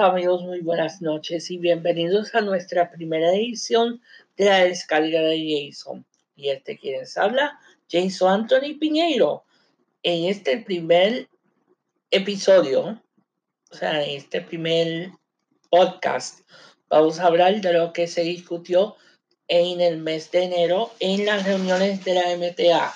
Amigos, muy buenas noches y bienvenidos a nuestra primera edición de la descarga de Jason. Y este quien les habla, Jason Anthony Piñeiro. En este primer episodio, o sea, en este primer podcast, vamos a hablar de lo que se discutió en el mes de enero en las reuniones de la MTA.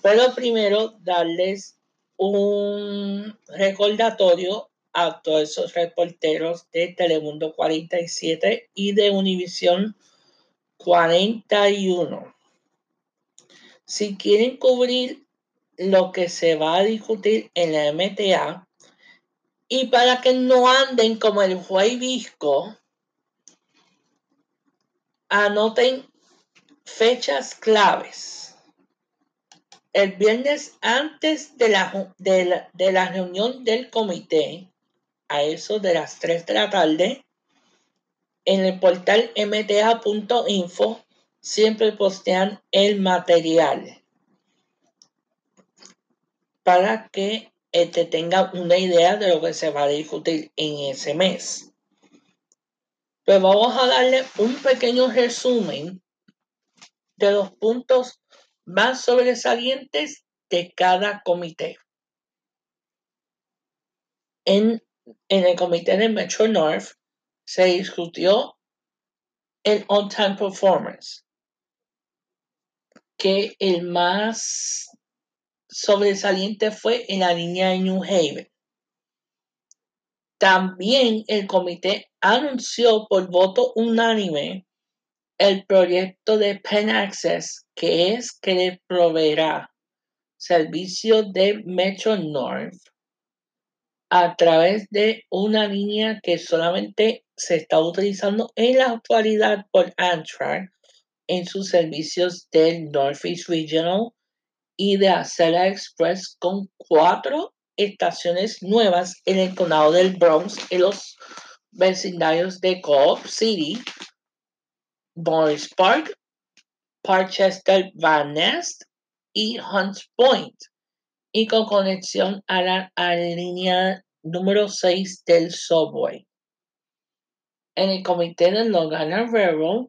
Pero primero darles un recordatorio a todos esos reporteros de Telemundo 47 y de Univisión 41. Si quieren cubrir lo que se va a discutir en la MTA y para que no anden como el juez Visco, anoten fechas claves. El viernes antes de la, de la, de la reunión del comité, a eso de las 3 de la tarde en el portal mta.info siempre postean el material para que te este, tenga una idea de lo que se va a discutir en ese mes. Pues vamos a darle un pequeño resumen de los puntos más sobresalientes de cada comité. En en el comité de Metro North se discutió el on-time performance, que el más sobresaliente fue en la línea de New Haven. También el comité anunció por voto unánime el proyecto de Pen Access, que es que le proveerá servicio de Metro North a través de una línea que solamente se está utilizando en la actualidad por Amtrak en sus servicios del Northeast Regional y de Acela Express con cuatro estaciones nuevas en el condado del Bronx en los vecindarios de Coop City, Morris Park, Parkchester Van Nest y Hunts Point y con conexión a la, línea número 6 del subway. En el comité de Logan Railroad,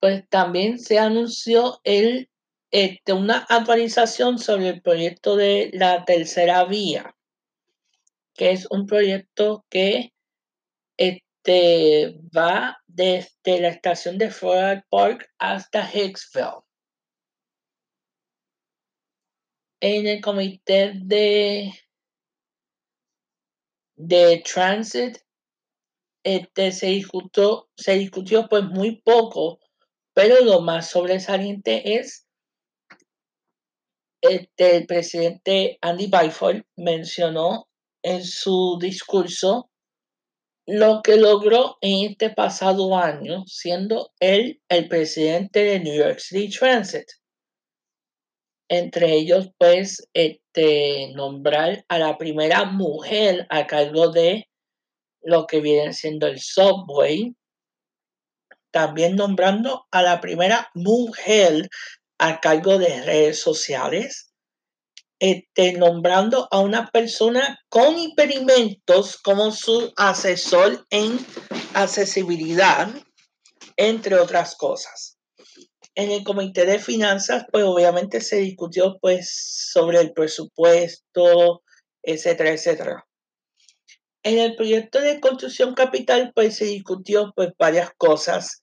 pues también se anunció el, este, una actualización sobre el proyecto de la tercera vía, que es un proyecto que este, va desde la estación de Floral Park hasta Hicksville. En el comité de, de transit este, se discutió, se discutió pues muy poco, pero lo más sobresaliente es este, el presidente Andy Byford mencionó en su discurso lo que logró en este pasado año, siendo él el presidente de New York City Transit entre ellos pues este, nombrar a la primera mujer a cargo de lo que viene siendo el subway, también nombrando a la primera mujer a cargo de redes sociales, este, nombrando a una persona con impedimentos como su asesor en accesibilidad, entre otras cosas en el comité de finanzas, pues obviamente se discutió pues sobre el presupuesto, etcétera, etcétera. En el proyecto de construcción capital, pues se discutió pues varias cosas.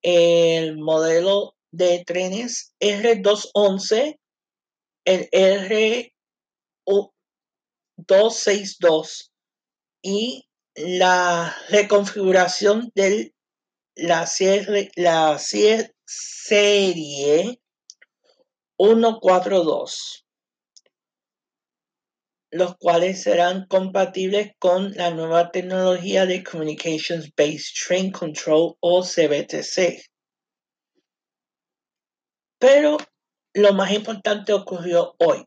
El modelo de trenes R211, el R262 y la reconfiguración de la, la, serie 142, los cuales serán compatibles con la nueva tecnología de Communications Based Train Control o CBTC. Pero lo más importante ocurrió hoy,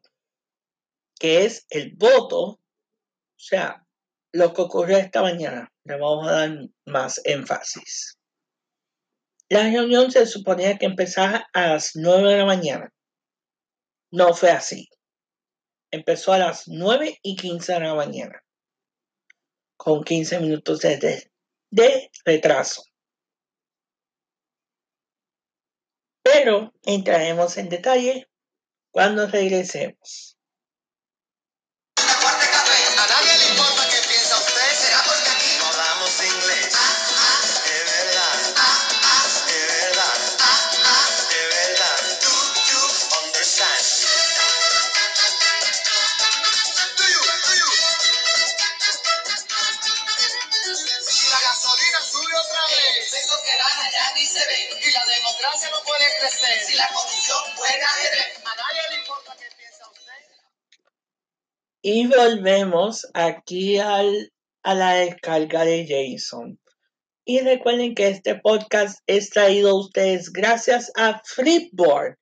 que es el voto, o sea, lo que ocurrió esta mañana. Le vamos a dar más énfasis. La reunión se suponía que empezaba a las 9 de la mañana. No fue así. Empezó a las 9 y 15 de la mañana. con 15 minutos de, de retraso. Pero entraremos en detalle cuando regresemos. Y volvemos aquí al, a la descarga de Jason. Y recuerden que este podcast es traído a ustedes gracias a Flipboard.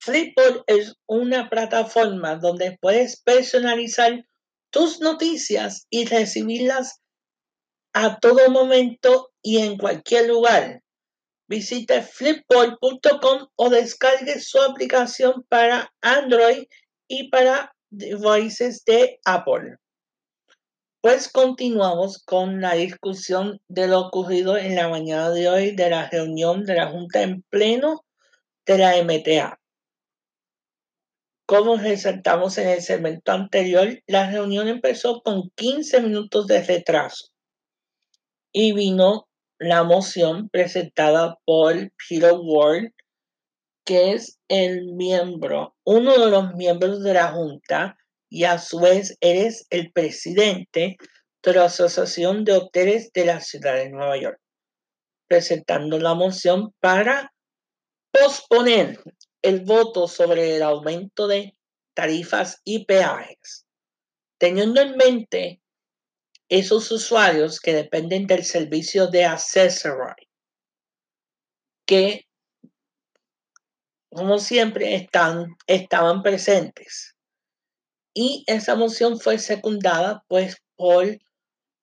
Flipboard es una plataforma donde puedes personalizar tus noticias y recibirlas a todo momento y en cualquier lugar. Visite flipboard.com o descargue su aplicación para Android y para devices de Apple. Pues continuamos con la discusión de lo ocurrido en la mañana de hoy de la reunión de la Junta en pleno de la MTA. Como resaltamos en el segmento anterior, la reunión empezó con 15 minutos de retraso y vino la moción presentada por Peter Ward que es el miembro, uno de los miembros de la Junta y a su vez eres el presidente de la Asociación de Hoteles de la Ciudad de Nueva York, presentando la moción para posponer el voto sobre el aumento de tarifas y peajes, teniendo en mente esos usuarios que dependen del servicio de Accessory, que como siempre, están, estaban presentes. Y esa moción fue secundada pues por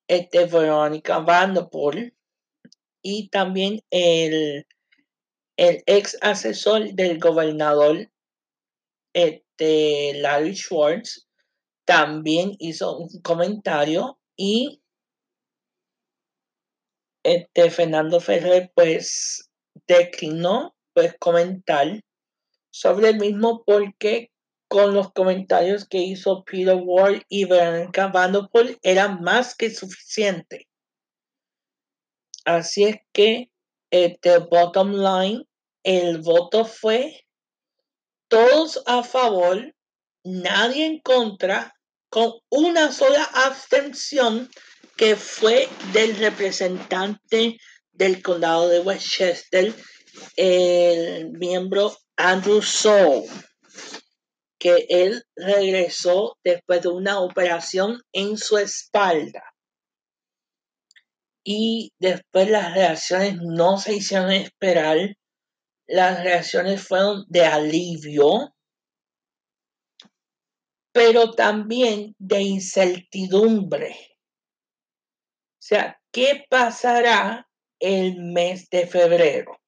este, Verónica Vanderpool y también el, el ex asesor del gobernador este, Larry Schwartz también hizo un comentario y este Fernando Ferrer pues declinó pues comentar sobre el mismo porque con los comentarios que hizo Peter Ward y Veronica Vanderpool era más que suficiente. Así es que este bottom line, el voto fue todos a favor, nadie en contra, con una sola abstención que fue del representante del condado de Westchester, el miembro Andrew Soul, que él regresó después de una operación en su espalda. Y después las reacciones no se hicieron esperar. Las reacciones fueron de alivio, pero también de incertidumbre. O sea, ¿qué pasará el mes de febrero?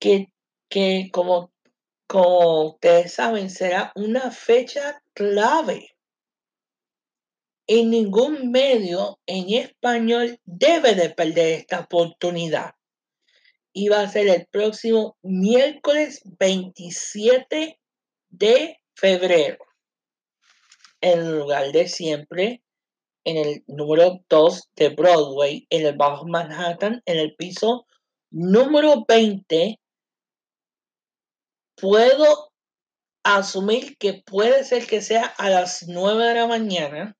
¿Qué que como, como ustedes saben será una fecha clave. En ningún medio en español debe de perder esta oportunidad. Y va a ser el próximo miércoles 27 de febrero. En lugar de siempre, en el número 2 de Broadway, en el Bajo Manhattan, en el piso número 20 puedo asumir que puede ser que sea a las 9 de la mañana,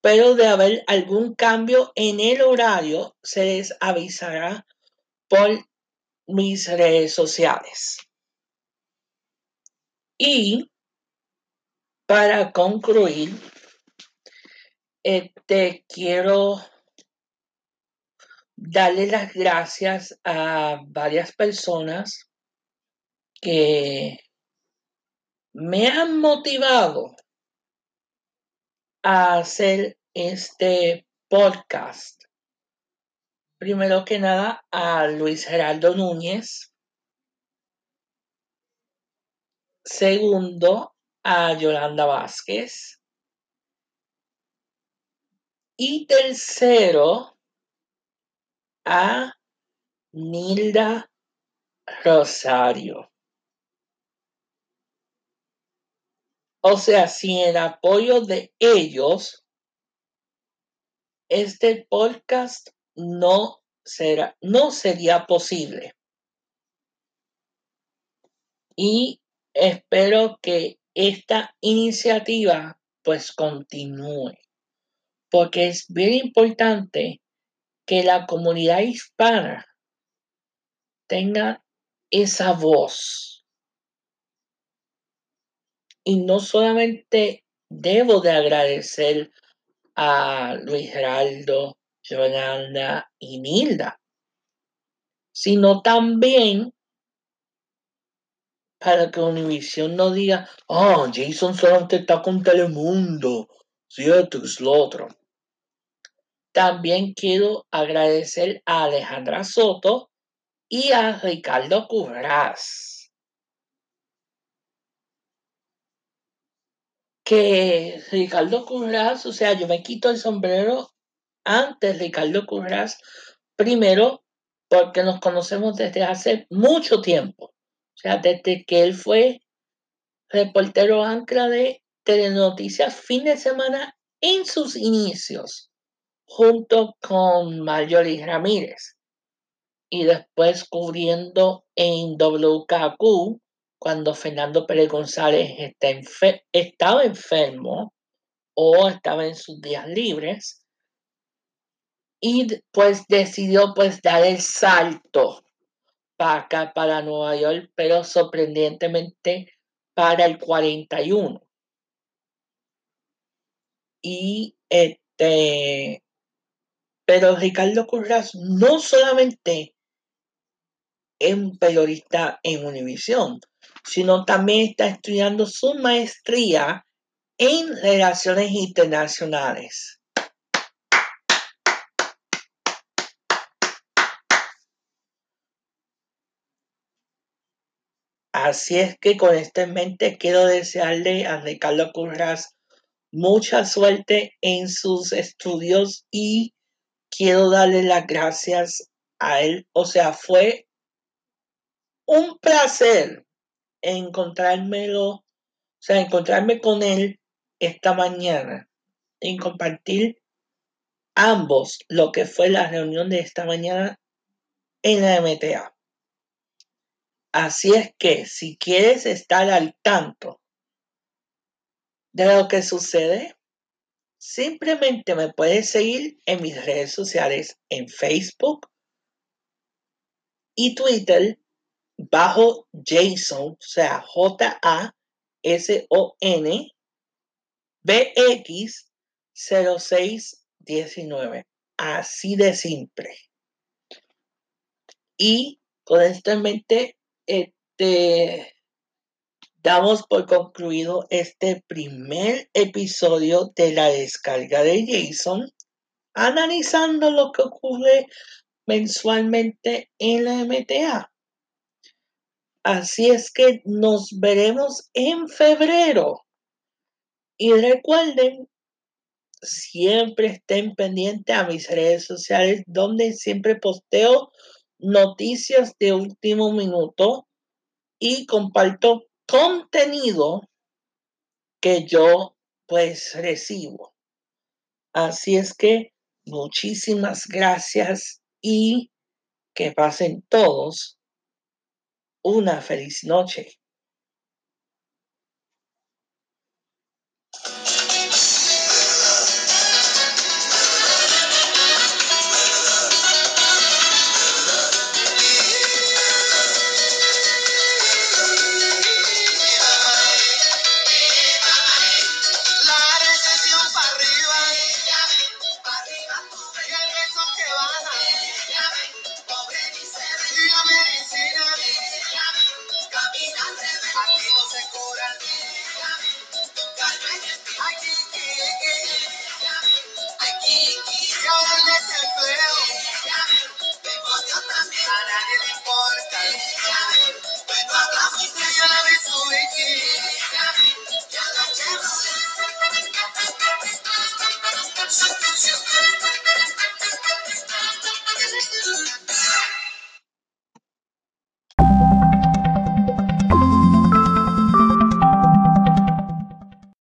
pero de haber algún cambio en el horario, se les avisará por mis redes sociales. Y para concluir, este, quiero darle las gracias a varias personas que me han motivado a hacer este podcast. Primero que nada a Luis Geraldo Núñez. Segundo a Yolanda Vázquez. Y tercero, a Nilda Rosario. O sea, sin el apoyo de ellos, este podcast no será, no sería posible. Y espero que esta iniciativa pues continúe, porque es bien importante que la comunidad hispana tenga esa voz. Y no solamente debo de agradecer a Luis Geraldo, Yolanda y Nilda, sino también para que Univision no diga, oh, Jason solamente está con Telemundo, cierto, es lo otro. También quiero agradecer a Alejandra Soto y a Ricardo Curraz. Que Ricardo Curraz, o sea, yo me quito el sombrero antes Ricardo Curraz, primero porque nos conocemos desde hace mucho tiempo. O sea, desde que él fue reportero ancla de Telenoticias fin de semana en sus inicios, junto con Marjorie Ramírez. Y después cubriendo en WKQ cuando Fernando Pérez González estaba enfermo o estaba en sus días libres y pues decidió pues dar el salto para acá, para Nueva York, pero sorprendentemente para el 41. Y este, pero Ricardo Curras no solamente es un periodista en Univisión, sino también está estudiando su maestría en relaciones internacionales. Así es que con esto en mente quiero desearle a Ricardo Curras mucha suerte en sus estudios y quiero darle las gracias a él. O sea, fue un placer encontrármelo, o sea, encontrarme con él esta mañana y compartir ambos lo que fue la reunión de esta mañana en la MTA. Así es que si quieres estar al tanto de lo que sucede, simplemente me puedes seguir en mis redes sociales en Facebook y Twitter bajo Jason, o sea, J-A-S-O-N BX 0619. Así de simple. Y con esto en mente, este, damos por concluido este primer episodio de la descarga de Jason, analizando lo que ocurre mensualmente en la MTA. Así es que nos veremos en febrero. Y recuerden, siempre estén pendientes a mis redes sociales donde siempre posteo noticias de último minuto y comparto contenido que yo pues recibo. Así es que muchísimas gracias y que pasen todos una feliz noche. desempleo. Ya me busqué otra para el